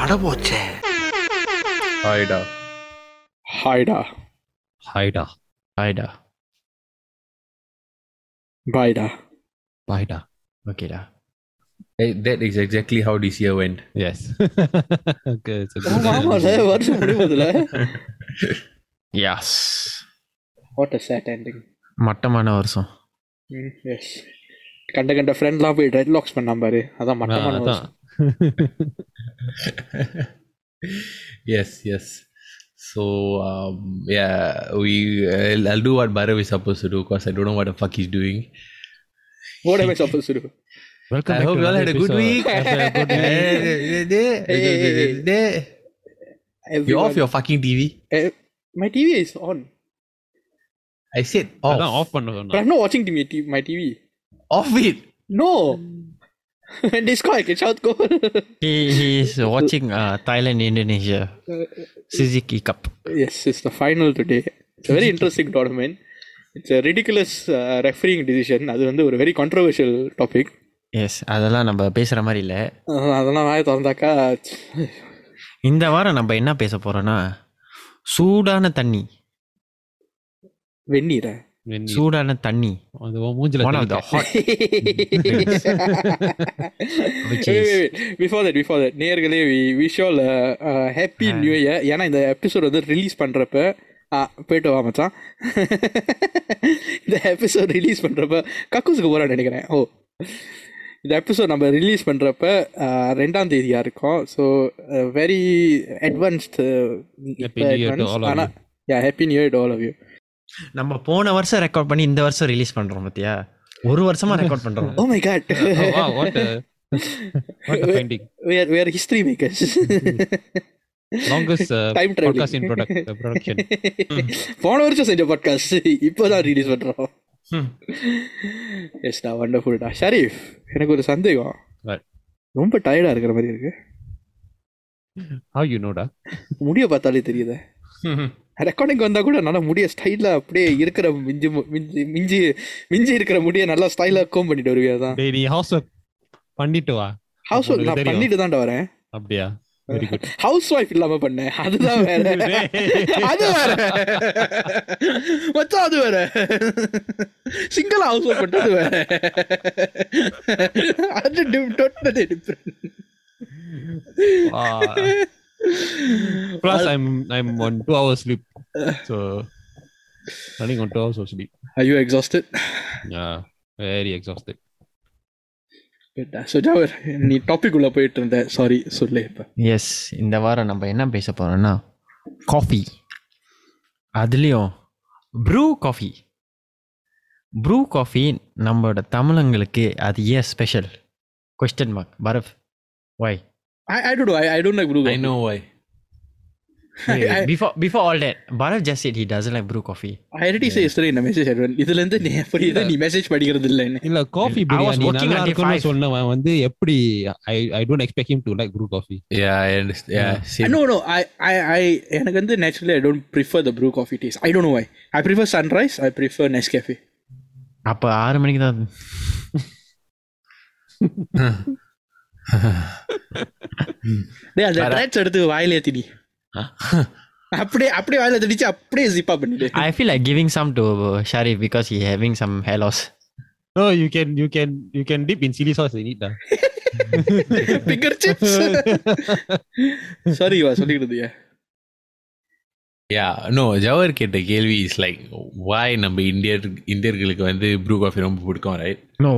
அட போச்சே ஹாய்டா ஹாய்டா ஹாய்டா ஹாய்டா பாய்டா பாய்டா ஓகேடா Hey, that is exactly how this year went. S okay ஆமால வருஷம் முடிவதுல யாஸ் வாட் அ சேட் எண்டிங் மட்டமான வருஷம் எஸ் கண்ட கண்ட ஃப்ரெண்ட்லாம் போய் ரெட் லாக்ஸ் பண்ணாம பாரு அதான் மட்டமான அதான் வருஷம் yes, yes. So um, yeah, we I'll, I'll do what Bhairav is supposed to do because I don't know what the fuck he's doing. What am I supposed to do? Welcome I hope you all had a good week. you off your fucking TV. Eh, my TV is on. I said off. அதான் of பண்ண But சொன்னா I'm not watching TV, t- my TV. Off it. No. When they score, I can shout goal. he he is watching uh, Thailand Indonesia Suzuki Cup yes, it's the final today. It's a very interesting tournament. It's a ridiculous uh, refereeing decision. அது வந்து ஒரு very controversial topic. S அதெல்லாம் நம்ம பேசுற மாதிரி இல்லை அதெல்லாம் வாய திறந்தாக்கா இந்த வாரம் நம்ம என்ன பேச போறோம்னா சூடான தண்ணி வெந்நீர். சூடான தண்ணி. அது மூஞ்சில பிஃபோர் தட் பிஃபோர் தட் நேர்களே wish all happy new year ஏன்னா இந்த எபிசோட் வந்து ரிலீஸ் பண்ணுறப்ப போயிட்டு வா மச்சான். இந்த எபிசோட் ரிலீஸ் பண்ணுறப்ப கக்கூஸுக்கு போகிறான்னு நினைக்கிறேன். ஓ. இந்த எபிசோட் நம்ம ரிலீஸ் பண்ணுறப்ப ரெண்டாம் தேதியாக இருக்கும் so very advanced Happy New Year to all of ஆனால் yeah happy new year all of you நம்ம போன வருஷம் ரெக்கார்ட் பண்ணி இந்த வருஷம் ரிலீஸ் பண்றோம் பத்தியா? ஒரு வருஷமா ரெக்கார்ட் பண்றோம். ஓ my god what what a finding we are we history makers longest time podcast in product production போன வருஷம் செஞ்ச பாட்காஸ்ட் இப்போதான் ரிலீஸ் பண்றோம். Hmm. எஸ் டா வண்டர்ஃபுல் டா. ஷரீஃப் எனக்கு ஒரு சந்தேகம். ரொம்ப டயர்டா இருக்கிற மாதிரி இருக்கு. ஹவ் யூ நோடா முடிய பார்த்தாலே தெரியுதே. Hmm. ரெக்கார்டிங் வந்தா கூட நல்லா முடிய ஸ்டைலா அப்படியே இருக்கிற மிஞ்சி மிஞ்சி மிஞ்சி மிஞ்சி இருக்கிற முடிய நல்லா ஸ்டைலா கோம் பண்ணிட்டு வருவியா தான் நீ ஹவுஸ் ஒர்க் பண்ணிட்டு வா. ஹவுஸ் ஒர்க் நான். பண்ணிட்டு தான்டா வரேன். அப்படியா? ஹவுஸ் ஒய்ஃப் இல்லாம பண்ணேன் அதுதான் வேற. அது வேற. மச்சான் அது வேற. சிங்கிள் ஹவுஸ் ஒய்ஃப் பண்றது வேற. அது totally different Plus, I'm I'm on two hours sleep, so running on two hours of sleep. Are you exhausted? Yeah, very exhausted. ஜாவர் நீ டாபிக் உள்ள போயிட்டு இருந்த சாரி சொல்லு இப்ப. எஸ் இந்த வாரம் நம்ம என்ன பேச போறோம்னா காஃபி அதுலேயும் ப்ரூ காஃபி ப்ரூ காஃபி நம்மளோட தமிழங்களுக்கு அது ஏன் special question mark பரஃப் why I, I don't know. I, I don't like brew I coffee. know why. Before before all that பரஃப் just it he doesn't like Bru coffee I already say yesterday in a message I went, இதுல இருந்து நீ எப்படி இதை நீ message படிக்கிறது இல்லைன்னு இல்ல coffee I was biryani working நல்லா இருக்கும்னு five. சொன்னவன் வந்து எப்படி I I don't expect him to like Bru coffee Yeah, I understand. Yeah, same. no no I I I எனக்கு வந்து naturally I don't prefer the brew coffee taste I don't know why I prefer sunrise I prefer Nescafe அப்போ ஆறு மணிக்கு தான் டேய் அந்த ட்ராட்ஸ் எடுத்து வாயில ஏத்திடி அப்படியே அப்படியே வாயில திடிச்சு அப்படியே ஜிப்பா பண்ணிடு I feel like giving some to Sharif because he having some hair loss. No you can you can you can tip in chilli sauce in it figure chips sorry வா சொல்லிக்கிட்டு Yeah, no, ஜவஹர் கேட்ட கேள்வி is like why நம்ம இந்தியர் இந்தியர்களுக்கு வந்து Bru coffee ரொம்ப பிடிக்கும் ரைட் No,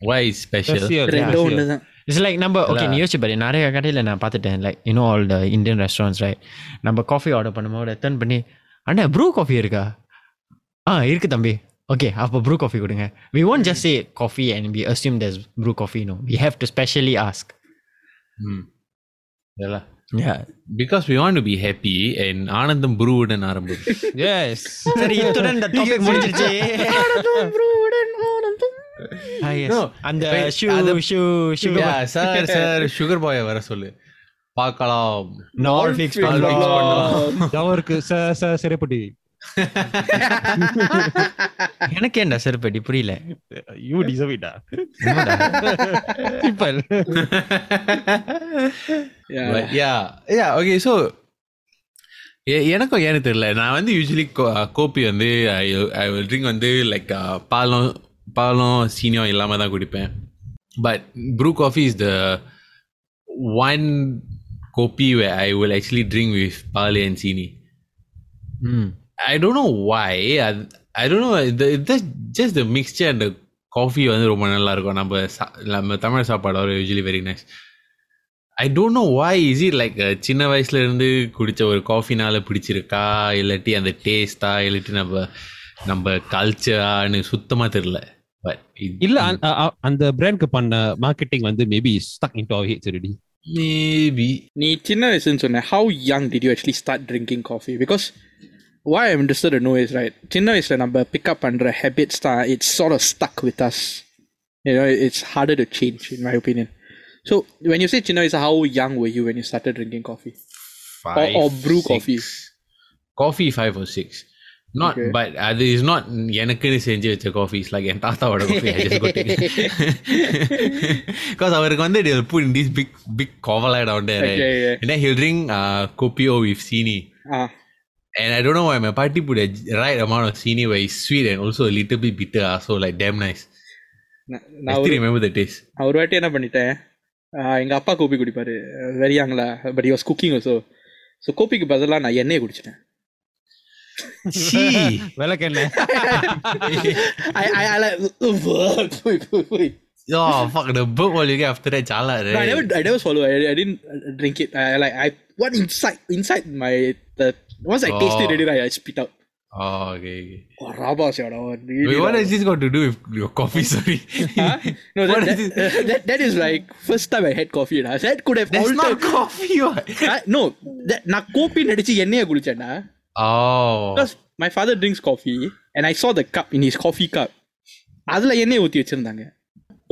special. வாய் ஸ்பெஷல் ரெண்டும் ஒண்ணுதான் It's like நம்ம ஓகே நீ யோசிச்சு பாரு நிறைய கடையில் நான் பார்த்துட்டேன் like you know all the Indian restaurants right நம்ம காஃபி ஆர்டர் பண்ணும்போது எத்தனை பண்ணி அண்ணா ப்ரூ காஃபி இருக்கா ஆ இருக்கு தம்பி ஓகே அப்போ ப்ரூ காஃபி கொடுங்க we won't just say coffee and we assume thus Bru coffee no we have to specially ask இதெல்லாம் yeah because we want to be happy and ஆனந்தம் ப்ரூவுடன் ஆரம்பிக்கும் எஸ் சரி இத்துடன் இந்த டாபிக் முடிஞ்சிருச்சு Ah, yes. No, அந்த ஷூ சுகர் சார் சார் சுகர் பாய வர சொல்லு. பார்க்கலாம். நால் ஃபிக்ஸ் ச ச சிறைப்பட்டி. எனக்கு ஏன்டா செருப்படி புரியல. யூ டிசர்வ் இட்டா? Simple Yeah. But yeah, yeah, okay, so எ- எனக்கும் ஏன்னு தெரியல. நான் வந்து யூஸ்வலி கோப்பி வந்து ஐ வில் ட்ரிங்க் வந்து லைக் பாலம் பாலம் சீனியம் இல்லாமல் தான் குடிப்பேன். But Bru coffee is the one copy way I will actually drink with ball and சீனி. Hmm. I don't know why. I, I don't know. The, that's just the mixture and the coffee வந்து ரொம்ப நல்லா இருக்கும். நம்ம சா- நம்ம தமிழ் சாப்பாடு usually very nice I don't know why is it like சின்ன வயசுல இருந்து குடிச்ச ஒரு காஃபினால பிடிச்சிருக்கா? இல்லாட்டி அந்த டேஸ்டா இல்லாட்டி நம்ம நம்ம கல்ச்சரான்னு சுத்தமா தெரியல பட் இல்ல அந்த- அ- அ- அந்த பிராண்ட்க்கு பண்ண மார்க்கெட்டிங் வந்து மேபி ஸ்டக் இன்டு அவர் ஹெட்ஸ் already மேபி நீ சின்ன வயசுன்னு சொன்ன how young did you actually start drinking coffee because why I'm interested to know is right சின்ன வயசுல நம்ம pick up பண்ற habits தான் it's sort of stuck with us you know it's harder to change in my opinion so when you say சின்ன வயசு how young were you when you started drinking coffee or, or brew coffee coffee five or six not Okay. But அது is not எனக்குன்னு செஞ்சு வச்ச coffee is like என் தாத்தாவோட coffee I just got because அவருக்கு வந்து they will put in this big big cover down there right? Okay, yeah. and then he'll drink uh, kopio with sini ah and I don't know why my party put a right amount of sini where it's sweet and also a little bit bitter ah, so like damn nice நான் I நான் still ஒரு remember the taste நான் ஒரு வாட்டி என்ன பண்ணிட்டேன் எங்க அப்பா கோப்பி குடிப்பாரு very யங்ல but was cooking also so கோப்பிக்கு பதிலாக நான் எண்ணெயை குடிச்சிட்டேன் She, well again, que. I, I, I like verb. Wait, wait, wait. Oh fuck the book! while you get after that jala right? No, I eh. never I never swallow. I, I didn't drink it. I like I what inside inside my the once I oh. tasted it right, I spit out. Oh okay. okay. Oh, rabas, yeah, that. Really Wait, what has this got to do with your coffee? Sorry. huh? No, that, that, that, that is like first time I had coffee. Nah. That could have. That's altered. not coffee. What? Uh, no, that na kopi nadichi ennaya kudichana. oh because my father drinks coffee and I saw the cup in his coffee cup அதுல எண்ணெய் ஊத்தி வச்சிருந்தாங்க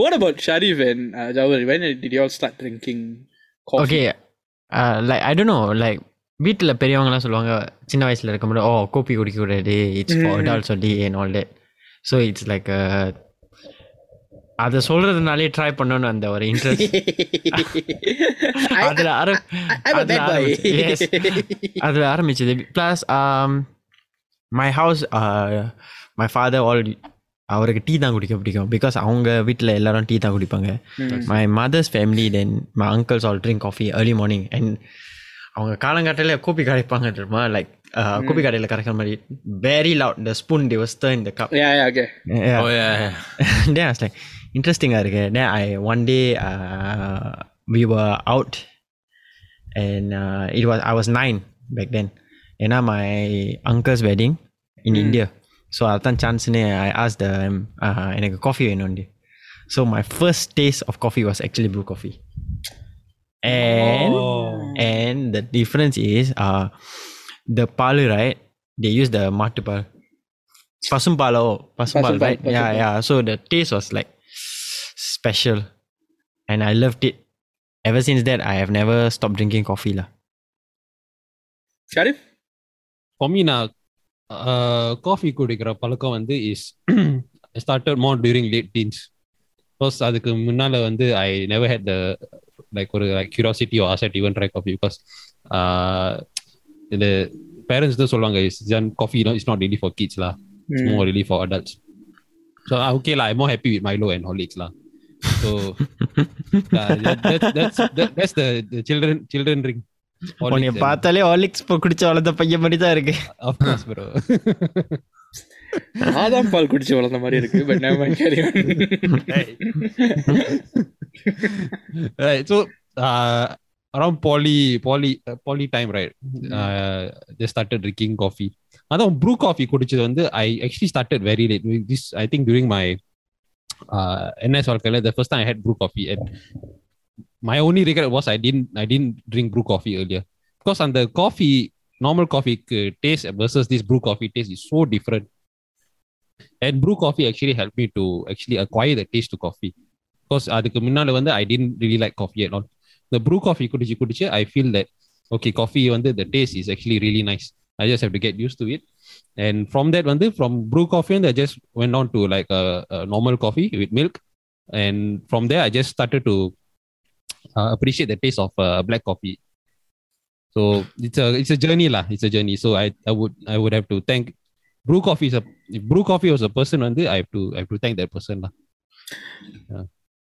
what about Sharif and uh, Jawar when did you all start drinking coffee okay like I don't no like வீட்டில் பெரியவங்கலாம் சொல்லுவாங்க சின்ன வயசில் இருக்கும்போது ஓ கோப்பி குடிக்க கூடாது இட்ஸ் ஃபார் அடால்ட் சொல்லி and all date so it's like அதை சொல்றதுனாலே ட்ரை பண்ணணும்னு அந்த ஒரு இன்ட்ரெஸ்ட் அதில் அதுல ஆரம்பிச்சது plus my house my father all அவருக்கு டீ தான் குடிக்க பிடிக்கும். பிகாஸ் அவங்க வீட்டில் எல்லாரும் டீ தான் குடிப்பாங்க. My mother's family then my uncles all drink coffee early morning and அவங்க காலங்காட்டில் கோப்பி கரைப்பாங்க தெரியுமா? லைக் கோப்பி கடையில் கரைக்கிற மாதிரி. Very loud the spoon the was stir in the cup yeah, yeah, okay. Yeah. oh yeah, yeah. then I was like, interesting இருக்கு then I one day uh, we were out and uh, it was I was nine back then ஏன்னா my uncle's wedding in India so அதான் சான்ஸ்னு I asked the uh, எனக்கு coffee வேணும்னு so my first taste of coffee was actually brew coffee and and the difference is uh, the palu right they use the மாட்டுப்பால் பசும்பாலோ பசும்பால் பசும்பால், right yeah பசும்பால். yeah so the taste was like special and I loved it. Ever since that, I have never stopped drinking coffee. La. Sharif? For me, na, uh, coffee kudikra, palaka vandu is I started more during late teens. Because I never had the like, like curiosity or asset to even try coffee because uh, the parents do so long is coffee you know, it's not really for kids. La. It's hmm. more really for adults. So, okay, la, I'm more happy with Milo and Horlicks. So that's the the children children drink உன்னை Horlicks and- பார்த்தாலே Horlicks குடிச்ச வளர்ந்த பையன் மாதிரி தான் இருக்கு of course bro ஆதாம் பால் குடிச்சு வளர்ந்த மாதிரி இருக்கு பட் நம்ம carry right so uh, around poly poly uh, poly time right uh, they started drinking coffee அதான் brew coffee குடிச்சது வந்து I actually started very late this I think during my uh, NS வாழ்க்கையில the first time I had brew coffee and my only regret was I didn't I didn't drink brew coffee earlier because on the coffee normal coffee uh, taste versus this brew coffee taste is so different and brew coffee actually helped me to actually acquire the taste to coffee because அதுக்கு முன்னால வந்து I didn't really like coffee at all. The brew coffee குடிச்சு குடிச்சு I feel that okay coffee வந்து the taste is actually really nice. I just have to get used to it. and from that வந்து from brew coffee and I just went on to like a, a normal coffee with milk and from there I just started to uh, appreciate the taste of uh, black coffee so it's a it's a journey lah it's a journey so I I would I would have to thank brew coffee is a if brew coffee was a person வந்து I have to I have to thank that person lah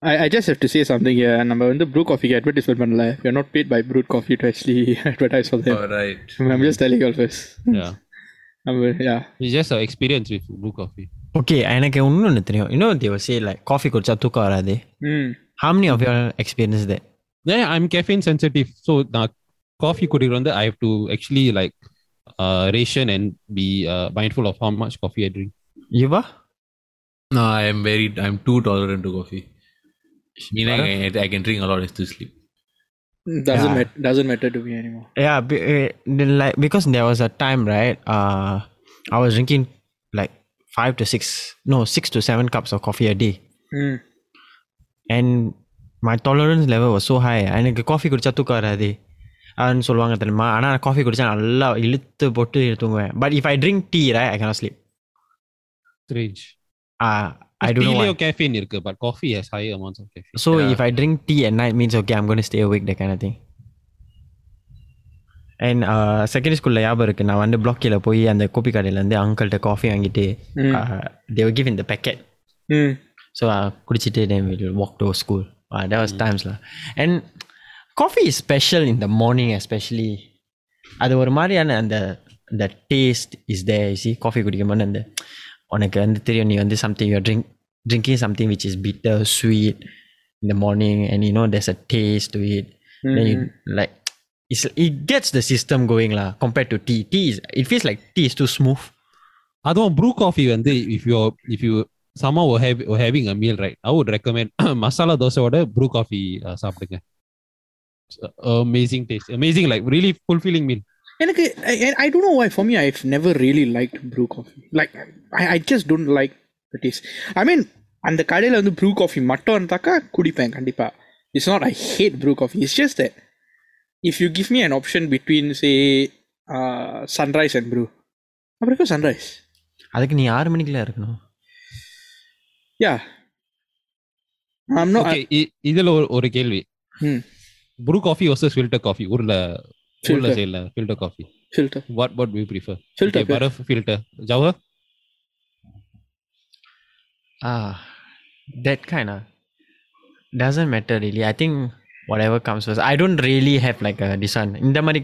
I, I just have to say something here. நம்ம வந்து brew coffee advertisement பண்ணல. We are not paid by brewed coffee to actually advertise for them. Alright. I'm just telling you all yeah. It's just our experience with brew coffee. Okay, I like you know they will say like coffee could chat to How many of y'all experienced that? Yeah, I'm caffeine sensitive. So now coffee could run that I have to actually like uh, ration and be uh, mindful of how much coffee I drink. You ba? No, I am very I'm too tolerant to coffee. Meaning I, I can drink a lot and still sleep Doesn't Yeah. mat- doesn't matter to me anymore. Yeah, be, uh, the- like because there was a time, right? Uh, I was drinking like five to six, no, six to seven cups of coffee a day, Mm. and my tolerance level was so high. எனக்கு coffee குடிச்சா தூக்கம் வராது அப்படின்னு சொல்லுவாங்க தெரியுமா ஆனால் நான் coffee குடிச்சா நல்லா இழுத்து போட்டு தூங்குவேன் but if I drink tea right I cannot sleep strange I don't no டீலயோ caffeine இருக்கு but coffee has high amounts of caffeine So Yeah. if I drink tea at night means okay, I'm going to stay awake, that kind of thing. And secondary ஸ்கூலில் ஞாபகம் இருக்குது நான் வந்து பிளாக்கில் போய் அந்த கோபி கடையிலேருந்து அங்கிள்கிட்ட காஃபி வாங்கிட்டு தேவ் கிவ் இந்த பேக்கெட் Mm. ஸோ குடிச்சிட்டு then will walk to school that was times lah and coffee is special in the morning especially அது ஒரு மாதிரியான அந்த அந்த taste is they see coffee குடிக்கும்போது அந்த உனக்கு வந்து தெரியும் நீ வந்து something you drink drinking something which is bitter sweet in the morning and you know there's a taste to it then you like it's, it gets the system going lah compared to tea tea is it feels like tea is too smooth அதுவும் Bru coffee வந்து if you if you Shammah having a meal right I would recommend masala தோசையோட Bru coffee சாப்பிடுங்க amazing taste amazing like really fulfilling meal எனக்கு I, I- I don't know why for me I've never really liked brew coffee like I, I just don't like the taste I mean அந்த கடையில் வந்து Bru coffee மட்டும் இருந்தாக்கா குடிப்பேன் கண்டிப்பா it's not I hate Bru coffee it's just that if you give me an option between say Sunrise and Bru அப்புறம் Sunrise அதுக்கு நீ ஆறு மணிக்குலாம் இருக்கணும் யா I'm not ஓகே இதுல ஒரு ஒரு கேள்வி Hmm. Bru coffee versus filter coffee ஊர்ல ஊர்ல Filter. செய்யல filter coffee filter what what we prefer filter Okay, பரஃப் filter Jawahar Ah, that kind of doesn't matter really. I think whatever comes first. I don't really have like a this one. In the money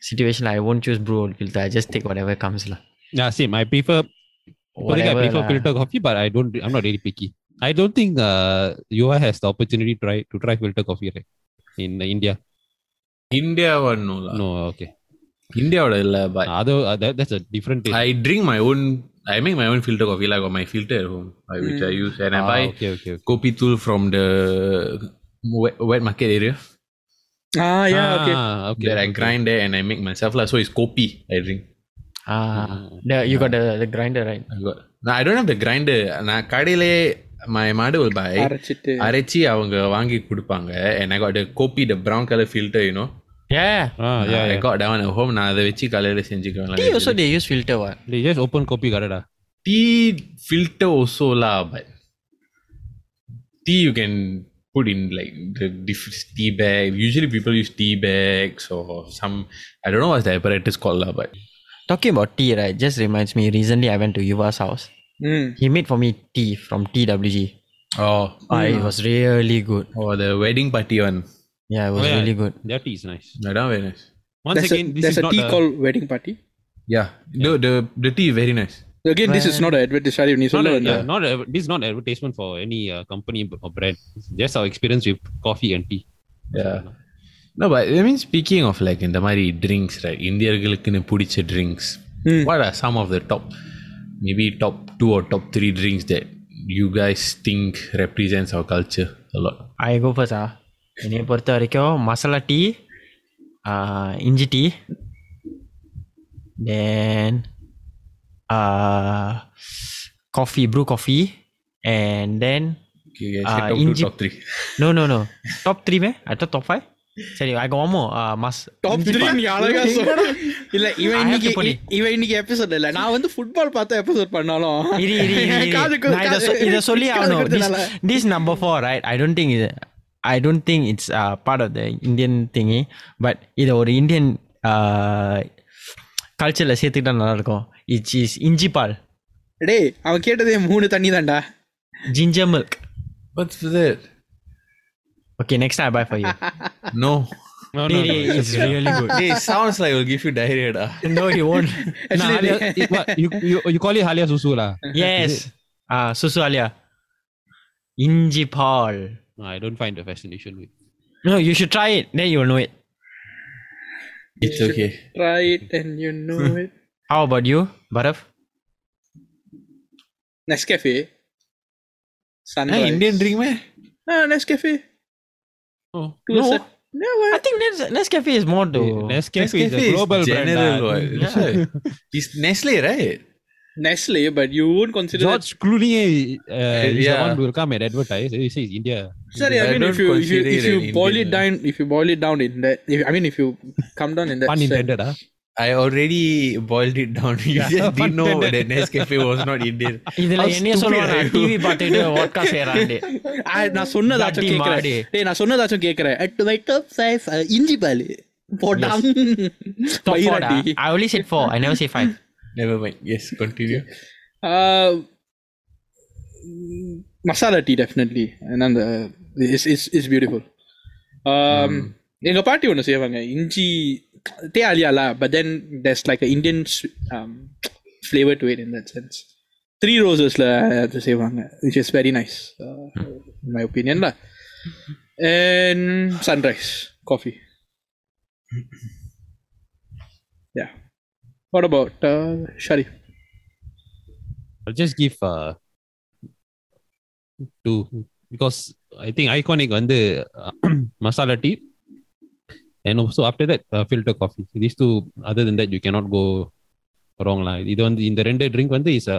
situation, I won't choose brew or filter. I just take whatever comes lah. Yeah, same. I prefer இப்போதைக்கு I Whatever prefer lah. filter coffee, but I don't. I'm not really picky. I don't think uh, UI has the opportunity to try to try filter coffee right in uh, India. India one no lah. No, okay. India would இல்ல but Other uh, that, that's a different taste. I drink my own. I make my own filter coffee. Like got my filter at home, I, which I use, and I Ah, buy okay, okay, okay. kopi tool from the wet, wet market area. ah yeah okay Ah, okay. that I okay. grind there and I make myself lah. So it's kopi I drink. Ah, the, you got the, the grinder right? I got. No, I don't have the grinder. நான் கடையிலே my mother will buy. அரைச்சிட்டு அரைச்சி அவங்க வாங்கி கொடுப்பாங்க and I got the kopi the brown color filter you know Yeah. Ah, yeah, I yeah. got that one at home நான் அதை வச்சு காலையில செஞ்சுக்குவேன் Tea also they use filter what? They just open copy garada. tea filter also lah but tea you can put in like the different tea bag usually people use tea bags or some I don't know what's the apparatus called lah but Talking about tea, right? Just reminds me. Recently, I went to Yuva's house. mm. He made for me tea from TWG. oh Ah, it was really good. oh the wedding party one Yeah, it was Oh, yeah. really good. That tea is nice. that one very nice Once there's again, a, this there's is a not tea a, called wedding party yeah the the, the tea is very nice again this is not an advertisement நீ not சொல்ல a, வந்த yeah, not a, this is not advertisement for any uh, company or brand. It's just our experience with coffee and tea. yeah no but I mean speaking of like இந்த மாதிரி drinks right இந்தியர்களுக்குன்னு பிடிச்ச drinks Hmm. what are some of the top maybe top two or top three drinks that you guys think represents our culture a lot I go first ah. என்னைய பொறுத்த வரைக்கும் masala tea இஞ்சி tea then uh, coffee brew coffee and then okay guys Ah, uh, top two Inji- top three no no no top three meh I thought top five சரி I got one more uh, must top three நீ அழகா சொல்ற இல்ல இவன் I have to இன்னைக்கு put it. இவன் இன்னைக்கு episode இல்ல நான் வந்து ஃபுட்பால் பார்த்த எபிசோட் பண்ணாலும் இரு இரு இரு, இரு காதுக்கு- நான் இத சொ- காது- இத சொல்லி காது ஆகணும் கொடுத்தனால. this, this number four right I don't think it I don't think it's uh, part of the Indian thingy but இது ஒரு இந்தியன் கல்ச்சரில் சேர்த்துக்கிட்டா நல்லா இருக்கும் இட்ஸ் இஸ் இஞ்சி பால் டேய் அவன் கேட்டதே மூணு தண்ணி தான்டா ginger milk What's that? okay next time I buy for you No. No, no, Hey, no. hey, it's really good Hey, it sounds like it'll give you diarrhea. Da. no you won't Nah, Halia, it- what, you, you, you call it Halia Susu lah. yes ah susu alia inji paul No, I don't find the fascination with. no you should try it then you will know it It's okay. try it and you know it how about you Bhairav Nescafe Hey, Sunrise Indian drink, man. ah Nescafe Oh, To No. no? I think Nes Nescafe is more to Nescafe is a global brand. general. lah. what? That's why. It's Nestle, right? Nestle but you won't consider that George Clooney uh, is the Yeah. one who will come and advertise. He says India. Sorry, I I mean, don't if you if you consider if you it an boil it Indian, down, if you boil it down in that, if, I mean, if you come down in that, Pun sense- intended. Ah. I already boiled it down. You Yeah, just didn't know intended. that Nescafe was not Indian. இதுல How என்னைய stupid சொல்லுவாங்க are you? TV பார்த்துட்டு vodka செய்யறாண்டு ஆ, நான் சொன்னதாச்சும் Bloody கேக்குறேன் மாடு. டேய் நான் சொன்னதாச்சும் கேக்குறேன் at my top five uh, இஞ்சி பால் போடாம் Top four, பைராட்டி ah. I only said four. I never say five. Never mind. Yes, continue. Masala tea definitely ஏன்னா அந்த இஸ் இஸ் இஸ் பியூட்டிஃபுல் எங்க பாட்டி ஒன்று செய்வாங்க இஞ்சி தே அலியாலா but then there's like Indian flavour to it in that sense three ரோசஸில் அது செய்வாங்க which is very nice my ஒப்பீனியன்ல and sunrise coffee yeah what about Sharif I'll just give uh, two because I think iconic on the masala tea and also after that uh, filter coffee. These two, other than that, you cannot go wrong lah. இது வந்து இந்த ரெண்டு drink வந்து is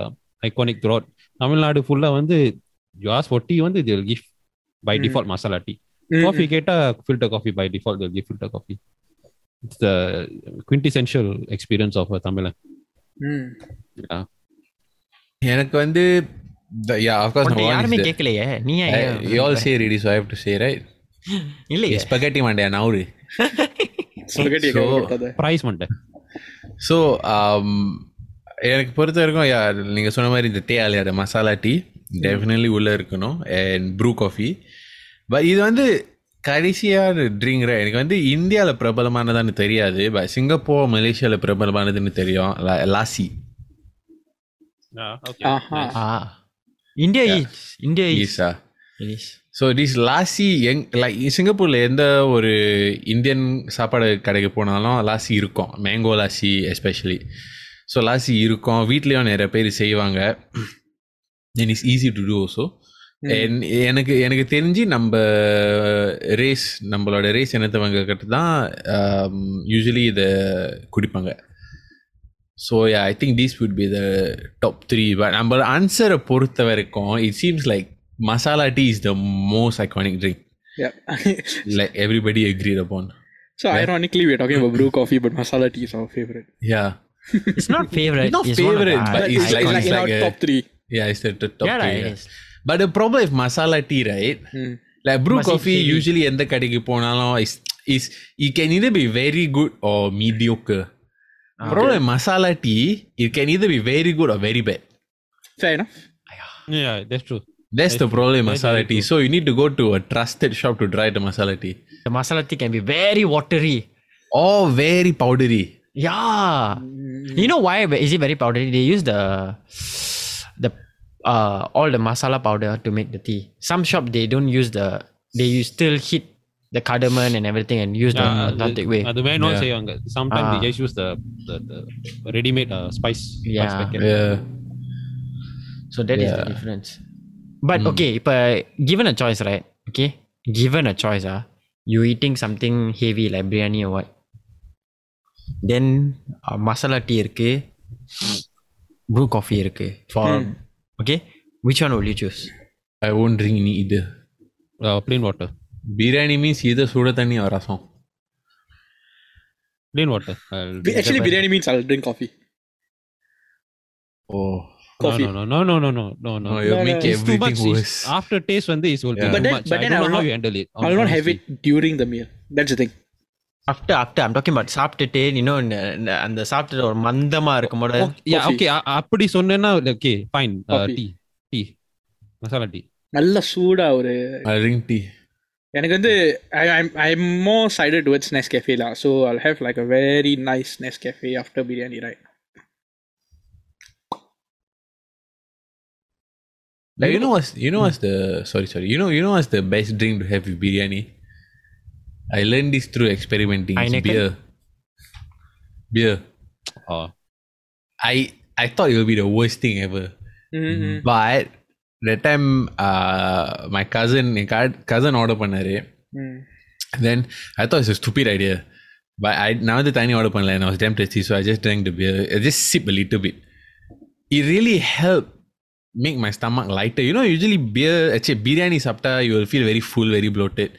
iconic throat Tamil Nadu ஃபுல்லா வந்து you as for tea வந்து they will give by Mm. default masala tea. Coffee கேட்டா filter coffee by default they'll give filter coffee. It's the quintessential experience of a Tamil. எனக்கு வந்து yeah of you all see ready so to say right இல்ல spaghetti Monday நவுரு so எனக்கு பொறுத்த வரைக்கும் யா சொன்ன மாதிரி இந்த டே ஆலியா மசாலா டீ டெஃபினெட்லி உள்ள இருக்கணும். அண்ட் ப்ரூ காஃபி பட் இது வந்து கடைசியா ட்ரிங்கிற எனக்கு வந்து இந்தியால பிரபலமானதான்னு தெரியாது. பட் சிங்கப்பூர் மலேசியால பிரபலமானதுன்னு தெரியும். லாசி இந்தியா இஸ் இந்தியா ஈஸா இஸ் ஸோ திஸ் லாசி எங் லைக் சிங்கப்பூரில் எந்த ஒரு இந்தியன் சாப்பாடு கடைக்கு போனாலும் லாசி இருக்கும். Mango lassi especially so lassi இருக்கும். வீட்லேயும் நிறைய பேர் செய்வாங்க. And it's easy to do so எனக்கு எனக்கு தெரிஞ்சு நம்ம ரேஸ் நம்மளோட ரேஸ் இனத்தவங்க கிட்ட தான் யூஸ்வலி இதை குடிப்பாங்க. So I think these would be the top three but நம்ம ஆன்சரை பொறுத்த வரைக்கும் it seems like masala tea is the most iconic drink Yeah. like everybody agreed upon. so ironically, we're talking about brew coffee, but masala tea is our favorite. Yeah, it's not favourite Not favorite, but But it's it's, like- like, it's in like our a- top three. yeah, it's the, the top Yeah, three. it yeah. is. But the problem with masala tea, right? Hmm. Like brew Must be coffee, heavy. usually எந்த கடைக்கு போனாலும் is is it can either be very good or mediocre. Problem with masala tea, it can either be very good or very bad. Fair enough. Yeah, that's true. That's the problem with masala tea. true. So you need to go to a trusted shop to try the masala tea. The masala tea can be very watery. Or very powdery. Yeah. You know why is it very powdery? They use the the uh all the masala powder to make the tea. Some shop they don't use the they use still heat the cardamom and everything and use the Yeah, authentic way. அது வேணும் Yeah. செய்வாங்க sometimes they Ah. just use the the, the ready-made uh, spice spice Yeah. packet. Yeah. So that is the Yeah. difference. But okay, if uh, given a choice, right? Okay, given a choice, ah, you eating something heavy like biryani or what? Then uh, masala tea இருக்கு brew coffee இருக்கு for okay which one will you choose I won't drink any either. Uh, plain water Biryani means either சுட தண்ணி or rasam. Plain water. I'll Bi- drink Actually, that. biryani means I'll drink coffee. Oh. Coffee. No, no, no, no, no, no, no, no. No, you No, make no, It's too everything much. worse. It's, after taste வந்து is will be Yeah. too But then- much. but I then don't I will know how not- you handle it. I will not have honestly. it during the meal. That's the thing. After after I'm talking but சாப்பிட்டுட்டு இன்னும் இந்த- இந்த அந்த சாப்பிட்டுட்டு ஒரு மந்தமா இருக்கும் போது Yeah, Coffee. okay. அ- அப்படி சொன்னேன்னா okay, fine. Uh, Coffee. tea, tea, masala tea. நல்ல சூடா ஒரு I drink tea. எனக்கு வந்து I, I'm I'm more sided towards Nescafe lah. So I'll have like a very nice Nescafe after biryani, right? Like, you know what's you know what's the sorry sorry you know you know what's the best drink to have with biryani? I learned this through experimenting. It's Heineken? beer. Beer. Oh. I I thought it would be the worst thing ever. Mm-hmm. But that time uh, my cousin N ca- cousin order பண்ணாரு Mm. then I thought it's a stupid idea. But I now the tiny order பண்ணல and I was damn tasty so I just drank the beer. I just sip a little bit. It really helped make my stomach lighter. You know, usually beer, actually biryani சாப்பிட்டா you will feel very full, very bloated.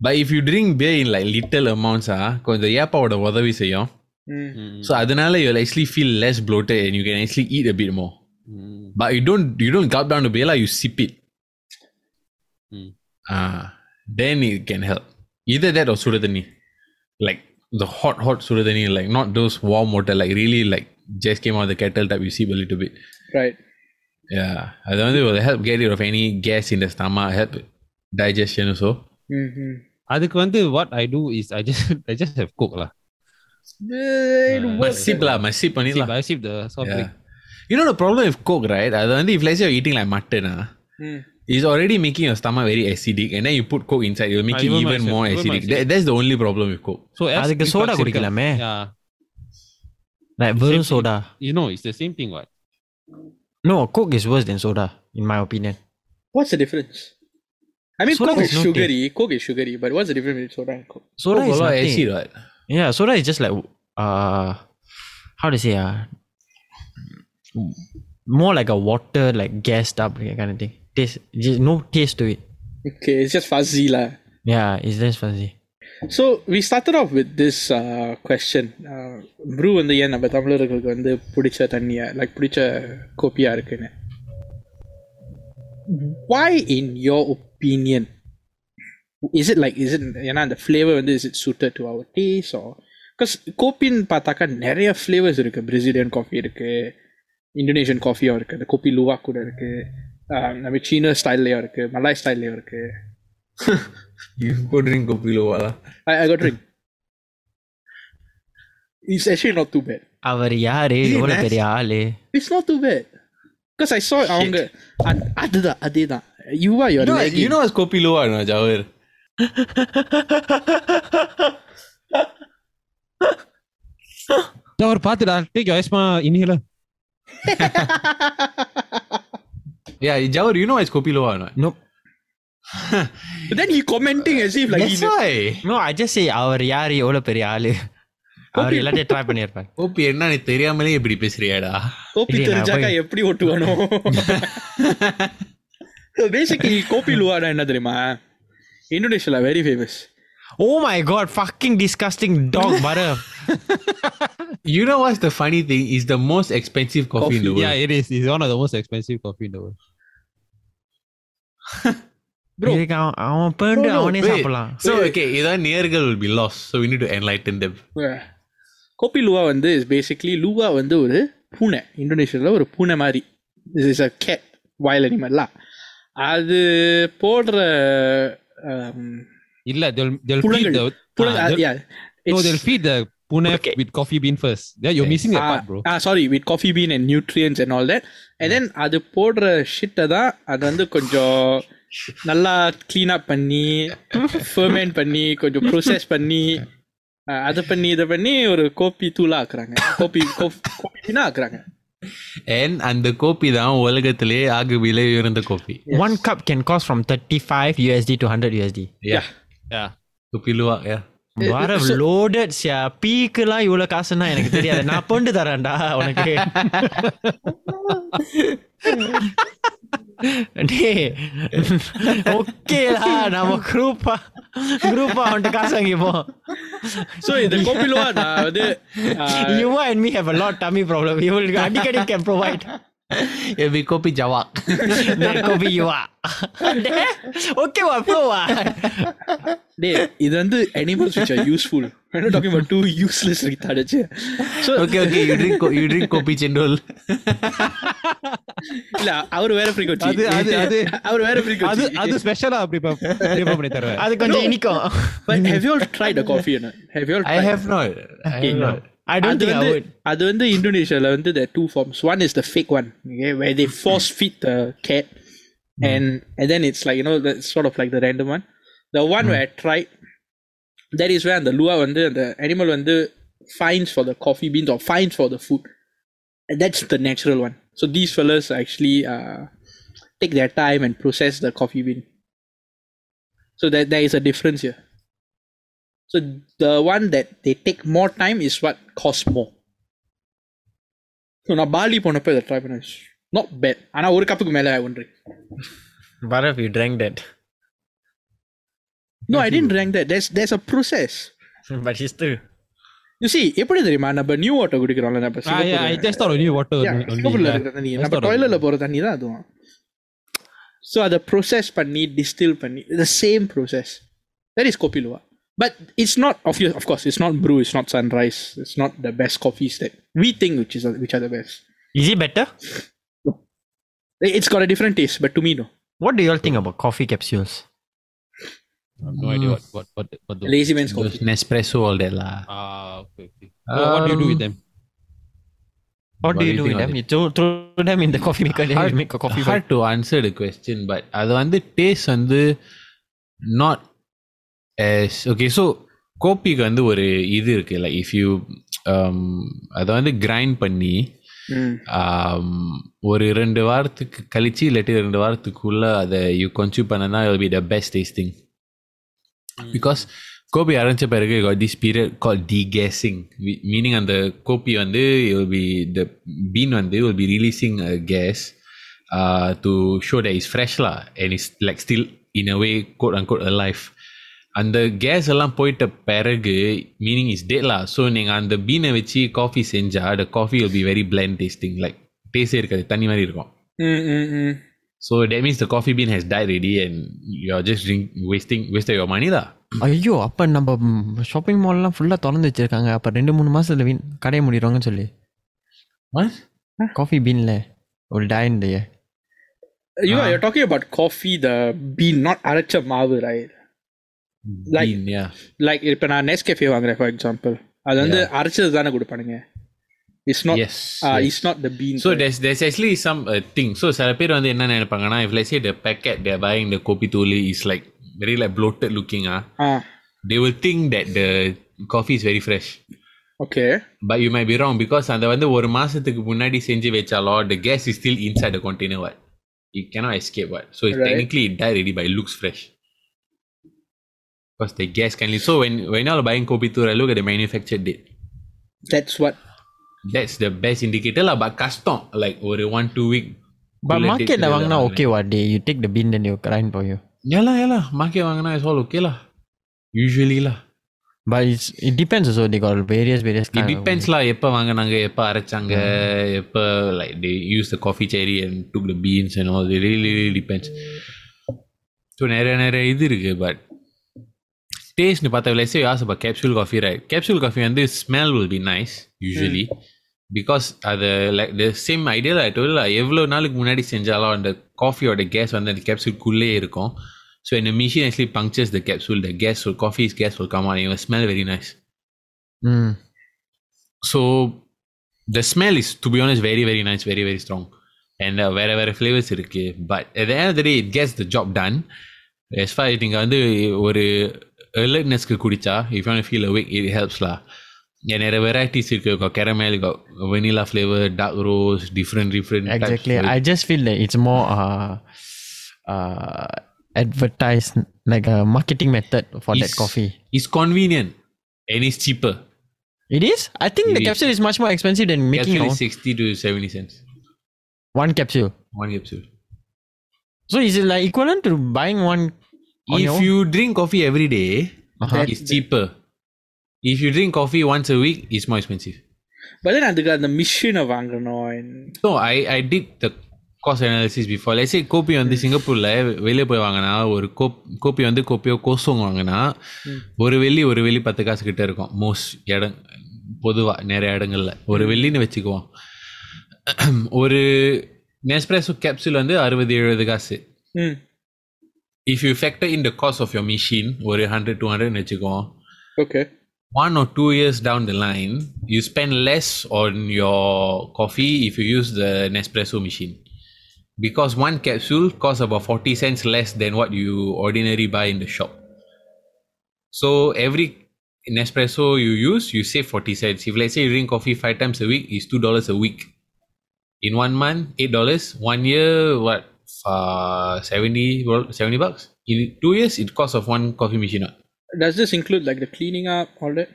But if you drink beer in like little amounts, ah, கொஞ்சம் ஏப்பாவோட உதவி செய்யும். Mm. Mm, So அதனால you'll actually feel less bloated and you can actually eat a bit more. mm, But you don't you don't gulp down the beer, lah, you sip it. mm. Ah, then it can help. Either that or sudatani. Like the hot, hot sudatani, like not those warm water, like really like just came out of the kettle type, you sip a little bit. Right. Yeah. அது வந்து will help get rid of any gas in the stomach, help digestion also. Mm-hmm. அதுக்கு வந்து what I do is I just I just have coke lah. Must sip lah, must sip on it Sip, lah. You know the problem with coke, right? அது வந்து if let's say you're eating like mutton, ah, Mm. it's already making your stomach very acidic and then you put coke inside, it'll make Ah, it even even myself, more even acidic. myself. That, that's the only problem with coke. So as அதுக்கு reflux soda இருக்கு. குடிக்கலாமே Yeah. Like வெறும் soda You know, it's the same thing what? No Coke is worse than soda in my opinion What's the difference? I mean, Soda Coke is is not sugary. Coke is sugary, but what's the difference between soda and Coke? soda Coke is a lot of nothing acid, right? yeah soda is just like uh how to say ah more like a water like gassed up kind of thing taste just no taste to it Okay, it's just fuzzy lah. yeah it's less fuzzy So we started off with this uh, question. Uh, brew வந்து ஏன் நம்ம தமிழர்களுக்கு வந்து பிடிச்ச தண்ணியா like பிடிச்ச கோப்பியா இருக்குன்னு why in your opinion is it like is it ஏன்னா அந்த flavor வந்து is it suited to our taste or because கோப்பின்னு பார்த்தாக்கா நிறைய flavors இருக்கு பிரசிலியன் காஃபி இருக்கு Indonesian காஃபியும் இருக்கு அந்த கோப்பி லுவா கூட இருக்கு ஆஹ் நம்ம சீன ஸ்டைல்லையும் இருக்கு மலாய் ஸ்டைல்லையும் இருக்கு You go drink kopi luwak lah. I, I got drink. It's actually not too bad. அவர் யாரு எவ்வளவு பெரிய ஆளு It's not too bad. Because I saw அவங்க அத்- அதுதான் அதேதான் you are your know, lagging. you know what's kopi luwak, no? அவர் பார்த்துடா take your asthma inhaler. Yeah, Jawar, you know what's kopi luwak or not? nope. But then he commenting as if like That's he why. no I just say அவர் யாரு எவ்வளவு பெரிய ஆளு? அவர் எல்லாத்தையும் try பண்ணியிருப்பார். கோபி என்ன நீ தெரியாமலே இப்படி பேசுறியாடா? நான் தெரிஞ்சாக்கா எப்படி ஓட்டுவானோ? பேசிக்கலி கோப்பி லுவாடா என்ன தெரியுமா? இந்தோனேஷியால very famous oh my god fucking disgusting dog butter You know what's the funny thing? Is the most expensive coffee, in the world. Yeah, it is. It's one of the most expensive coffee in the world. Bro. அவன் அவன் பேண்டு No, no, அவனே Wait, சாப்பிடலாம் so okay, இதான் நேர்கள் will be lost. So we need to enlighten them. Kopi luwak வந்து is basically luwak வந்து ஒரு பூனை இந்தோனேஷியாவில் ஒரு பூனை மாதிரி இஸ் இஸ் அ கேட் வயல் அனிமல்லாம் அது போடுற um, இல்ல they'll they'll feed புலங்கள். the புலங்க- ah, they'll- yeah, no it's- they'll feed the pune Okay. with coffee bean first. Yeah, you're missing that part, bro. ah sorry with coffee bean and nutrients and all that and then அது போடுற ஷிட்டை தான் அது வந்து கொஞ்சம் நல்லா clean அப் பண்ணி ferment பண்ணி கொஞ்சம் ப்ரோசஸ் பண்ணி ஆஹ், அதை பண்ணி இதை பண்ணி ஒரு கோப்பி தூளா ஆக்குறாங்க கோப்பி கோப்பி பீனா ஆக்குறாங்க And அந்த கோப்பி தான் உலகத்திலே ஆக விலை உயர்ந்த copy one cup can cost from 35 USD to 100 USD Yeah. Yeah. Copy luwak, yeah. வர லோடட் சியா பீக்கெல்லாம் இவ்வளவு காசுன்னா எனக்கு தெரியாது நான் பொண்டு தரேன்டா உனக்கு டேய் ஓகேடா நம்ம குரூப்பா குரூப்பா அவன்கிட்ட காசு வாங்கிப்போம் So இந்த கோபிலுவா நான் வந்து uh, you and me have a lot tummy problem you will அடிக்கடி can provide It'll kopi jawak. that coffee you are okay what flow ah டேய் இது வந்து animals which are useful we're not talking about two useless retarded so okay, okay. You drink you drink kopi chendol. இல்ல அவர் வேற frequency அது- அது- அது- அவர் வேற அது frequency அது ஸ்பெஷலா அப்படி prepare பண்ணி தருவேன் அது கொஞ்சம் இனிக்கும் but have you all tried the coffee not have you all I tried have not. I Okay, have no. not. I don't அது think I வந்து would அது வந்து இந்தோனேஷியால வந்து there are two forms one is the fake one okay where they force feed the cat and and then it's like you know that's sort of like the random one the one where I tried that is where the lua வந்து the animal வந்து finds for the coffee beans or finds for the food and that's the natural one so these fellas actually uh, take their time and process the coffee bean so that there is a difference here so the one that they take more time is what costs more. So நான் poly போனப்போ இதை try பண்ணேன் not bad ஆனால் ஒரு கப்புக்கு மேலே ஒன்று but if you drank that no I tent rank that there's there's a process but it's still you see எப்படி தெரியுமா நம்ம நியூ வாட்டர் குடிக்கிறோம்ல நம்ம Ah, yeah, I just thought only water Yeah, only, சிங்கப்பூர்ல yeah. இருக்கிற தண்ணி Just நம்ம thought only- டாய்லெட்ல போற தண்ணி தான் அதுவும் ஸோ அதை ப்ரோசஸ் பண்ணி டிஸ்டில் பண்ணி the same process that is கோபிலுவா but it's not of you off course it's not Bru it's not sunrise it's not the best copies that we think which is which are the best is it better it's got a different taste but to me no what do you all think about coffee capsules I have no idea what what what, what those- lazy mens Those coffee Nespresso, all that lah. Ah, okay, okay. So what do you do with them? what, do you do with think them of you throw, throw them in the coffee maker then you make a coffee hard to answer the question but அது வந்து taste வந்து not S okay so கோபிக்கு வந்து ஒரு இது இருக்கு like if you அதை வந்து கிரைண்ட் பண்ணி ஒரு ரெண்டு வாரத்துக்கு கழிச்சு இல்லாட்டி ரெண்டு வாரத்துக்குள்ள அதை யூ கன்சியூ பண்ணனா will be the best tasting because Gopi அரைஞ்ச பிறகு got this period call the gassing meaning அந்த கோபி வந்து இல் பி த பீன் வந்து will be releasing gas to show the is ஃப்ரெஷ்லா and is like still in a way got and got a life அந்த case எல்லாம் போயிட்ட பிறகு meaning is date law so நீங்கள் அந்த பீனை வச்சு காஃபி செஞ்சா the coffee will be very bland tasting like டேஸ்டே இருக்காது தண்ணி மாதிரி இருக்கும் ம் ம் ம் so that means the coffee bean has died already and you're just drink, wasting wasted your money lah ஐயோ அப்போ நம்ம ஷாப்பிங் மால்லாம் ஃபுல்லாக திறந்து வச்சிருக்காங்க அப்போ ரெண்டு மூணு மாசத்துல வீண் கடையை முடிடுவாங்கன்னு சொல்லி what காஃபி பீனில் ஒரு time டைய You are you're talking about coffee, the bean, not அரைச்ச மாவு, right? Like like இப்போ நான் நெஸ்கேஃபே வாங்குறேன் ஃபார் எக்ஸாம்பிள் அது வந்து அரைச்சது தானே கொடுப்பானுங்க. திங் ஸோ uh, சில பேர் வந்து என்ன நினைப்பாங்கன்னா if lies the packet they buying the Gopi தூளி is like very like bloated லுக்கிங்கா they will think that the very fresh okay but my B because அதை வந்து ஒரு மாசத்துக்கு முன்னாடி செஞ்சு வச்சாலோ the gas is inside the container what it cannot escape what so ready by looks fresh because the gas can leave so when when you're buying kopi toli look at the manufactured date that's what that's the best indicator lah but custom like ஒரு one two week but cooler date மார்க்கெட்டில் க்கு வாங்கினா தான் okay வா day you take the been then you grind for you Yeah lah, yeah lah. Market வாங்கினா is all okay lah. Usually lah. But it's it depends so the call various various It depends lah எப்போ வாங்கினாங்க எப்போ அரைச்சாங்க எப்போ like they use the coffee cherry and took the beans and all it really really depends so நிறைய நிறைய இது இருக்கு but டேஸ்ட்னு பார்த்தா let's say you ask about capsule coffee வந்து ஸ்மெல் வில் be nice usually. Hmm. Because அது like the same ஐடியாவில் ஐ டோல் எவ்வளோ நாளுக்கு முன்னாடி செஞ்சாலும் அந்த காஃபியோட கேஸ் வந்து அந்த கேப்சூல்குள்ளே இருக்கும். ஸோ இந்த machine actually punctures the capsule the gas ஒரு காஃபி இஸ் கேஸ் ஒரு comma your smell very nice so the smell is to be on is very very nice very very strong and வேறு வேறு flavours இருக்கு. But எதாவது it gas the job done எஸ்ஃபா நீங்கள் வந்து ஒரு alertnessக்கு குடிச்சா if you want to feel awake it helps lah and நிறைய varieties இருக்கு got caramel got vanilla flavor dark roast different different Exactly. types I just feel that it's more uh, uh, advertised like a marketing method for that It's- coffee. it's convenient and it's cheaper It is. I think It the is. capsule is much more expensive than making capsule your is 60 to 70 cents one capsule. one capsule So is it like equivalent to buying one On your if you drink coffee every day, Uh-huh. it's cheaper. If you drink coffee once a week, it's more expensive. But then அதுக்கு அந்த மிஷினை வாங்கணும் So I I did the cost analysis before. Let's say kopi வந்து சிங்கப்பூர்ல வெளியே போய் வாங்கினா ஒரு கோப் கோப்பி வந்து கோப்பியோ கோசோங் வாங்கினா ஒரு வெள்ளி ஒரு வெள்ளி பத்து காசு கிட்ட இருக்கும். மோஸ்ட் இடம் பொதுவா நிறைய இடங்கள்ல. ஒரு வெள்ளின்னு வச்சுக்குவோம். ஒரு நெஸ்பிரஸோ கேப்சூல் வந்து அறுபது எழுபது காசு. ம் if you factor in the cost of your machine ஒரு ஹண்ட்ரட் டூ ஹண்ட்ரட்னு வச்சுக்குவோம் okay one or two years down the line, you spend less on your coffee if you use the Nespresso machine. Because one capsule costs about 40 cents less than what you ordinarily buy in the shop. So every Nespresso you use, you save 40 cents. If let's say you drink coffee five times a week, it's $2 a week. In one month, $8. One year, what? Uh, 70, well, 70 bucks. In two years, it costs of one coffee machine. does this include like the cleaning up all that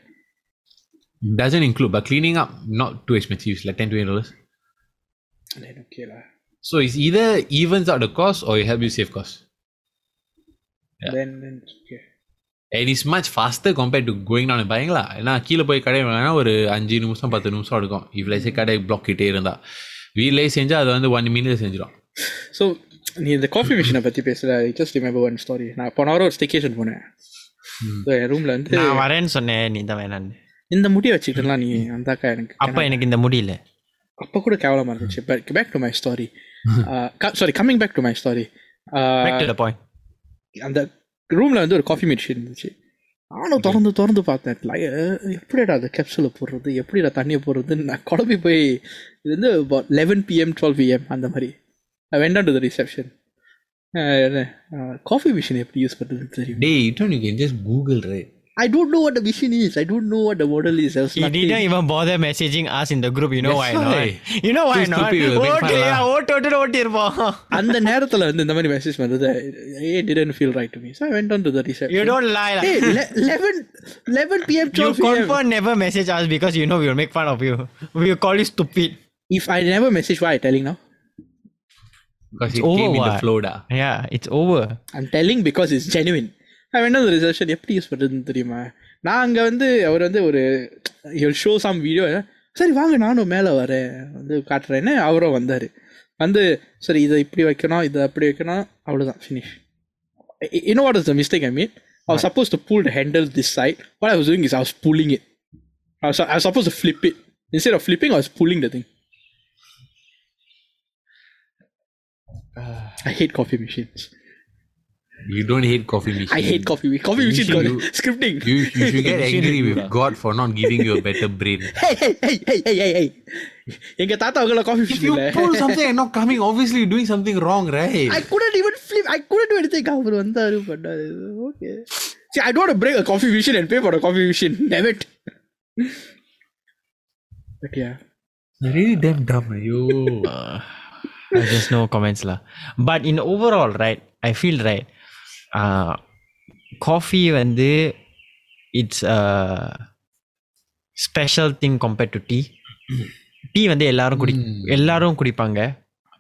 Doesn't include, but cleaning up not too expensive, it's like 10 20 dollars. then okay lah So it's either evens out the cost or it helps you save cost. Yeah. then then it's okay And it's much faster compared to going down and buying lah. ஏன்னா கீழே போய் கடை வாங்கினா ஒரு அஞ்சு நிமிஷம் பத்து நிமிஷம் எடுக்கும் இவ்வளோ கடை பிளாக் கிட்டே இருந்தா வீட்லயே செஞ்சா அது வந்து ஒன் மினிட் செஞ்சிடும் ஸோ நீ இந்த காஃபி மிஷினை பற்றி பேசுகிற I just remember one story நான் போன வாரம் ஒரு ஸ்டேகேஷன் போனேன். So, என் ரூமில் வந்து நான் வரேன்னு சொன்னேன். நீ தான் வேணான்னு. இந்த முடியை வச்சுக்கிட்டுலாம் நீ அந்தாக்கா எனக்கு அப்ப எனக்கு இந்த முடியல அப்போ கூட கேவலமாக இருந்துச்சு. But back to my. Story sorry coming back to my story அந்த ரூமில் வந்து ஒரு காஃபி மிஷின் இருந்துச்சு. நானும் திறந்து திறந்து பார்த்தேன். எப்படிடா அந்த கேப்சூலை போடுறது? எப்படிடா தண்ணியை போடுறதுன்னு நான் குழம்பி போய் இது வந்து லெவன் பிஎம் டுவெல் பிஎம் அந்த மாதிரி. வெண்டான் to the reception coffee machine எப்படி யூஸ் பண்ணுறதுன்னு தெரியும் டேய் இட்டும் you can just google right I don't know what the machine is. I don't know what the model is. There was He nothing. didn't even bother messaging us in the group. You know That's why why. not? You know why Too not? stupid, you'll make fun ஓட்டு lah. ஓட்டு ஓட்டு ஓட்டி இருப்போம் அந்த நேரத்துல வந்து இந்த மாதிரி மெசேஜ் வந்தது it didn't feel right to me. So I went on to the reception. You don't lie. lah. Hey, le- 11, 11 p.m. You 12 p.m. confirm never message us because you know we will make fun of you. We will call you stupid. If I never message, why I telling now? Because It's it over came in the what? flow da Yeah, it's over. I'm telling because it's genuine. I went on the reception எப்படி use பண்ணுறதுன்னு தெரியுமா நான் அங்கே வந்து அவர் வந்து ஒரு he'll show some video சரி வாங்க நானும் மேலே வரேன் வந்து காட்டுறேன்னு அவரும் வந்தார் வந்து சரி இதை இப்படி வைக்கணும் இதை அப்படி வைக்கணும் அவ்வளோதான் finish you know what is the mistake I made? I was supposed to pull the handle this side. What I was doing is I was pulling it. I was, I was supposed to flip it. Instead of flipping, I was pulling the thing. I hate coffee machines. you don't hate coffee machine I hate coffee machines. Coffee machine should got do- scripting. you, you should get Machine angry is with good, God for not giving you a better brain hey, hey, hey, hey, hey, hey, hey. எங்க தாத்தா அவங்கள coffee if machine you இல்ல pull something and not coming obviously you're doing something wrong right I couldn't even flip. I couldn't do anything. அவர் வந்தாரு பண்ணாரு okay See, I don't want to break a coffee machine and pay for a coffee machine. Damn it. But yeah. really damn dumb you Uh, there's no comments lah. But in overall, right, I feel right. Uh, coffee வந்து it's a special thing compared to tea. Tea வந்து எல்லாரும் குடி எல்லாரும் குடிப்பாங்க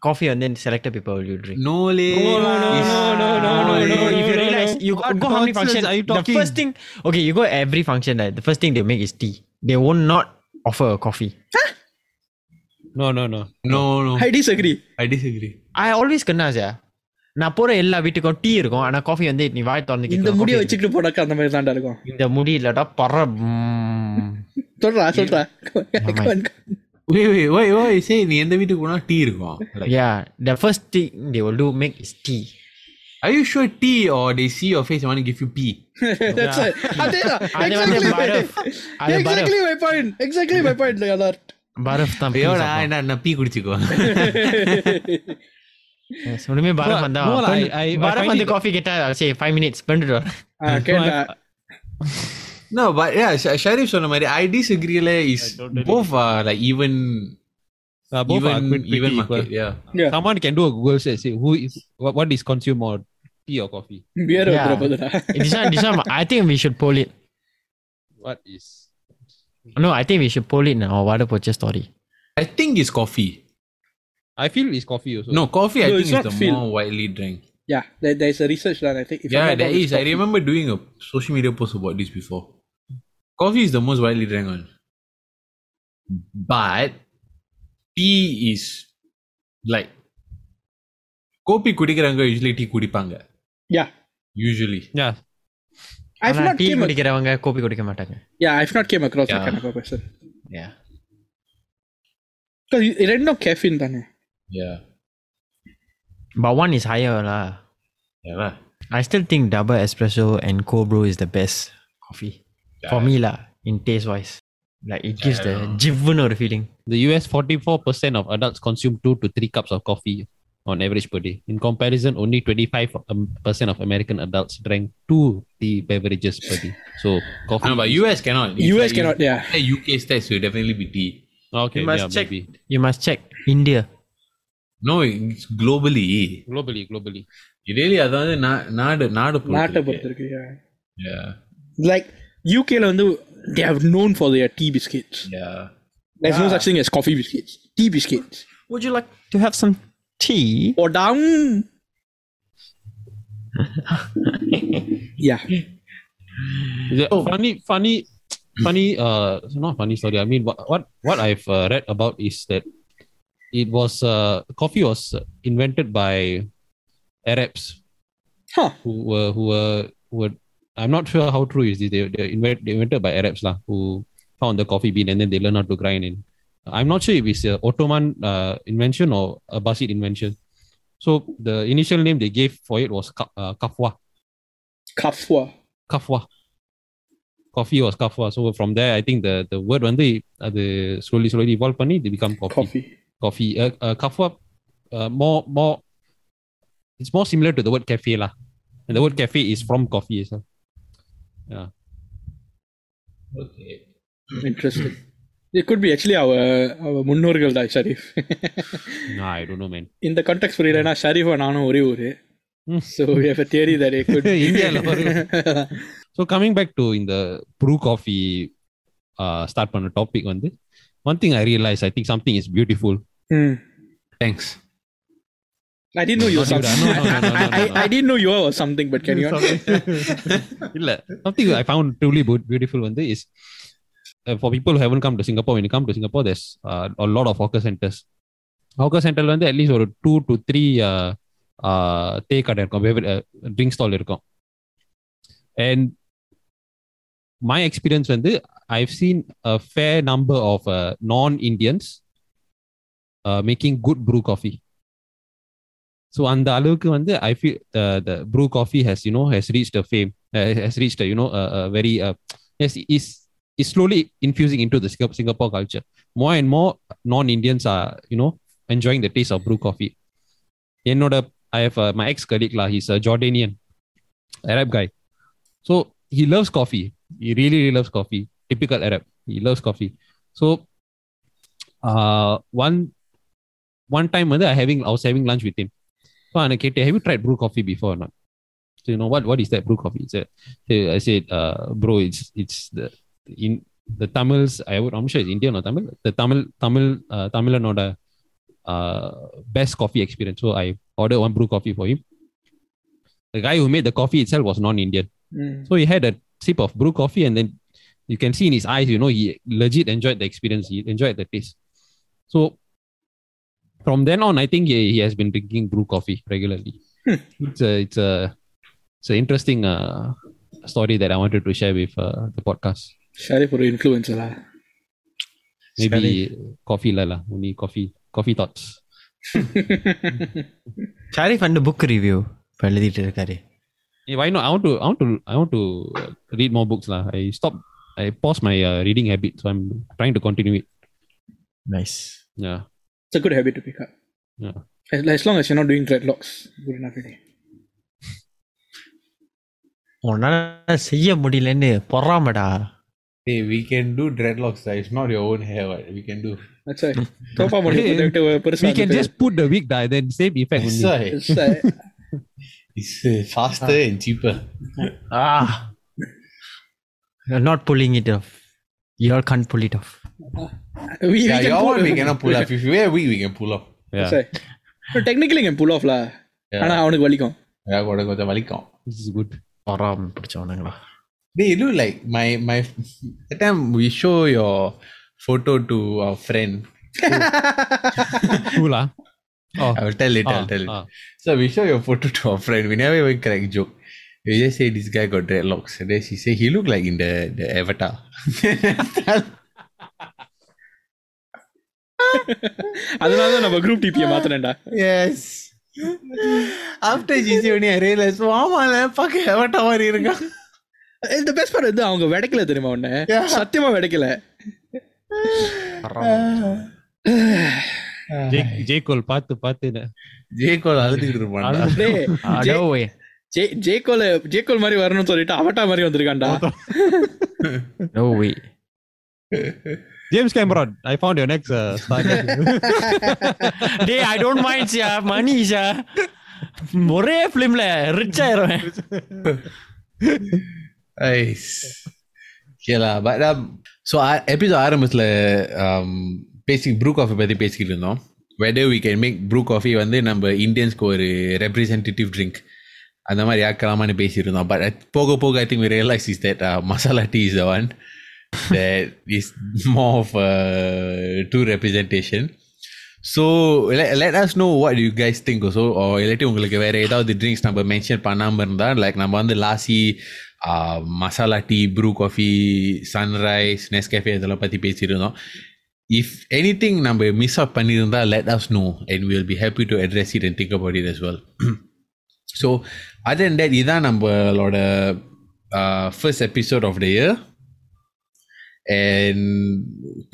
coffee வந்து selected people will drink. no lay No, no, no, It's- no, no, no, no, no, if you no, realize no. you What go how many nonsense function are you the talking? first thing okay you go every function right, the first thing they make is tea they will not offer a coffee No, no, no. no no I disagree. I disagree I always கண்ணா sir நான் போற எல்லா வீட்டுக்கும் tea இருக்கும் ஆனா coffee வந்து நீ வாய் திறந்து இந்த முடியை coffee வச்சுக்கிட்டு போனாக்கா அந்த மாதிரி தாண்டா இருக்கும் இந்த முடி இல்லடா பற ம். சொல்றா சொல்றா wait wait wait wait say நீ எந்த வீட்டுக்கு போனா டீ இருக்கும் like yeah the first thing they will do make is tea are you sure tea or they see your face and want to give you pee That's it. அதேதான். அது வந்து Exactly my- பரஃப். அது Exactly my point. Exactly my point, Leonard. பரஃப் தான் ஐயோ please நான் அப்பா. என்ன என்ன பீ குடிச்சுக்கோ Yes, உடனே பரஃப் No, வந்தா no, I- பண்ணு. I- I பரஃப் find வந்து it- காஃபி கேட்டா சரி ஃபைவ் மினிட்ஸ் பண்ணிட்டு வர ஆ, கேட்டா. no but yeah Sh- Sharif சொன்ன மாதிரி I disagree ல is both are like even Uh, both are even pretty even equal. market yeah Yeah. Someone can do a Google search. Say who is what, what is consumed more, tea or coffee? Beer Yeah. வந்துட போகுதுடா. this one, this one, I think we should poll it. What is? No, I think we should poll it in our water purchase story. I think it's coffee I feel it's coffee also. no coffee I No, think it's is not the feel. more widely drank Yeah, there, there's a research done. I think. If I'm Yeah, not there wrong, it's is. I coffee. remember doing a social media post about this before. Coffee is the most widely drank one. But tea is like Gopi குடிக்கிறவங்க usually tea குடிப்பாங்க Yeah, usually Yeah. I've ஆனா not tea came. ac- குடிக்கிறவங்க Gopi குடிக்க மாட்டாங்க yeah, I've not came across that Yeah. kind of a person. Yeah. Because it had no caffeine, done. Yeah But one is higher lah. Yeah I still think double espresso and cold brew is the best coffee for me lah. In taste wise, like it gives the jivun or feeling. The US 44% of adults consume two to three cups of coffee on average per day. In comparison, only 25% um, percent of American adults drank two tea beverages per day. So coffee. No, but US cannot. It's US like cannot. if- Yeah. the UK stats will definitely be tea. okay, You must yeah, check. maybe. You must check India. No, it's globally. globally, globally. really அதாவது நா- நாடு நாடு நாட்டை பொறுத்து பொறுத்து இருக்கு yeah. Yeah, Like UK ல வந்து they are known for their tea biscuits. yeah. There's no such thing as coffee biscuits. Tea biscuits. Would you like to have some tea? Or down. yeah. The funny, funny, funny. Uh, not funny story. I mean, what what, what I've uh, read about is that it was uh, coffee was invented by Arabs Huh. who were who were who were. I'm not sure how true is this. They they, invent, they invented by Arabs lah, who found the coffee bean and then they learned how to grind it. I'm not sure if it's an Ottoman uh, invention or Abbasid invention. So the initial name they gave for it was ka- uh, kafwa. Kafwa. Kafwa. Coffee was kafwa. So from there, I think the, the word one day, uh, the slowly, slowly evolved, Pani they become coffee. Coffee. coffee. Uh, uh, kafwa, uh, more, more, it's more similar to the word cafe. La. And the word cafe is from coffee. So. Yeah. Okay. Interesting. It could be actually our our முன்னோர்கள் தான் Sharif I don't know man இந்த context புரியலனா ஷரீஃப் நானும் ஒரே ஊரு. So we have a theory that it good இந்தியால so coming back to இந்த Bru coffee start பண்ண டாபிக் வந்து one thing I realise I think something is beautiful thanks I didn't know you were something. No, no, no, I, I, I didn't know you were something, but can you? இல்ல something I found truly beautiful வந்து is uh, for people who haven't come to Singapore when you come to Singapore there's uh, a lot of hawker centers hawker center வந்து at least ஒரு two to three day கடை இருக்கும் drink stall இருக்கும் and my experience வந்து I've seen a fair number of uh, non-Indians uh, making good brew coffee so அந்த அளவுக்கு வந்து I feel the the brew coffee has you know has reached a fame uh, has reached a is slowly infusing into the Singapore culture. More and more non-Indians are, you know, enjoying the taste of brew coffee. You know, I have uh, my ex-colleague, lah, he's a Jordanian, Arab guy. So he loves coffee. He really, really loves coffee. Typical Arab. He loves coffee. So uh, one one time when I having I was having lunch with him. So I have you tried brew coffee before or not? So you know what what is that brew coffee? So, I said, uh, bro, it's it's the in the Tamils I would I'm sure it's Indian or Tamil the Tamil Tamil uh, Tamilanoda uh best coffee experience so I ordered one brew coffee for him the guy who made the coffee itself was non-Indian Hmm. so he had a sip of brew coffee and then you can see in his eyes, you know, he legit enjoyed the experience. He enjoyed the taste. So from then on, I think he, he has been drinking brew coffee regularly. it's a it's a it's an interesting uh, story that I wanted to share with uh, the podcast. Sharif ஒரு influencer lah. Maybe coffee lala, only coffee coffee thoughts. Sharif and book review இப்போ எழுதிட்டு இருக்காரு Hey, why not? I want to I want to I want to uh, read more books lah. I stopped. I paused my uh, reading habit, so I'm trying to continue it. Nice Yeah. It's a good habit to pick up. Yeah. As, as long as you're not doing dreadlocks, good enough already. உன்னால செய்ய முடியலன்னு பொறாமடா Hey, we can do dreadlocks. lah. It's not your own hair. What we can do. That's why. தோப்பா பண்ணி போட்டுக்கிட்டு பெருசா We can just put the wig dye, then same effect That's only. why. It's, uh, It's uh, faster and cheaper. Ah not pulling it of you all Khan pull it of we, Yeah, we can your pull, one we cannot pull off. If you wear a wig, we can pull off. Yeah. That's why. No, technically can pull off lah. Yeah. ஆனா அவனுக்கு வலிக்கும் கூட கொஞ்சம் வலிக்கும் This is good. பொறாம பிடிச்சவனுங்களா They look like my my that time we show your photo to our friend. Cool, ah? Oh. I will tell it, Ah, I'll tell it. ah. So we show your photo to our friend. We never even crack joke. We just say this guy got dreadlocks. And then she say he look like in the, the avatar. அதனால தான் நம்ம group டிபியை மாத்தினேன்டா yes. After she said only I realized, oh, ஆமால பாக்க avatar மாதிரி இருக்கான். இந்த best part வந்து அவங்க வெடைக்கல தெரியுமா உன்ன? சத்தியமா வெடைக்கல. Cole, பார்த்து பார்த்து ஜேகோல் அழுதுகிட்டு இருப்பான் ஜேகோல ஜேகோல் மாதிரி வரணும்னு சொல்லிட்டு அவட்டா மாதிரி வந்திருக்கான்டா. No way James Cameron, I found your next uh, star. Day I don't mind yeah money yeah ஒரே ஃபிலிம்ல ரிச் ஆயிருவேன். ஸோ Okay um, ஆரம்பத்தில் um, பேசி ப்ரூ காஃபி பற்றி பேசிக்கிட்டு இருந்தோம். Whether we can make Bru coffee வந்து நம்ம இந்தியன்ஸ்க்கு ஒரு ரெப்ரசன்டேட்டிவ் ட்ரிங்க் அந்த மாதிரி ஆக்கலாமான்னு பேசியிருந்தோம் பட் போக போக I think we realize that that masala tea is is the is that is more of a representation. So let us know what you guys think also. Or இல்லாட்டி உங்களுக்கு வேற ஏதாவது drinks நம்ம மென்ஷன் பண்ணாமல் இருந்தால் like நம்ம வந்து lassi masala tea Bru coffee sunrise Nescafé இதெல்லாம் பற்றி பேசியிருந்தோம் இஃப் எனி திங் நம்ம மிஸ் அவுட் பண்ணியிருந்தால் let us know and we'll be happy to address it and think about it as well so other than that இதான் நம்மளோட first episode of the year and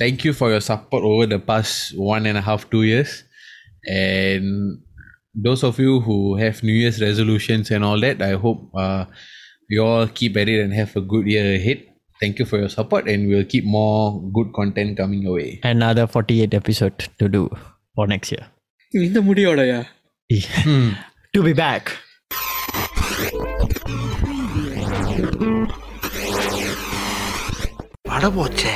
thank you for your support over the past one and a half two years and those of you who have new year's resolutions and all that i hope uh, you all keep at it and have a good year ahead thank you for your support and we'll keep more good content coming your way another 48 episode to do for next year இந்த முடியோடயா to be back பட போச்சே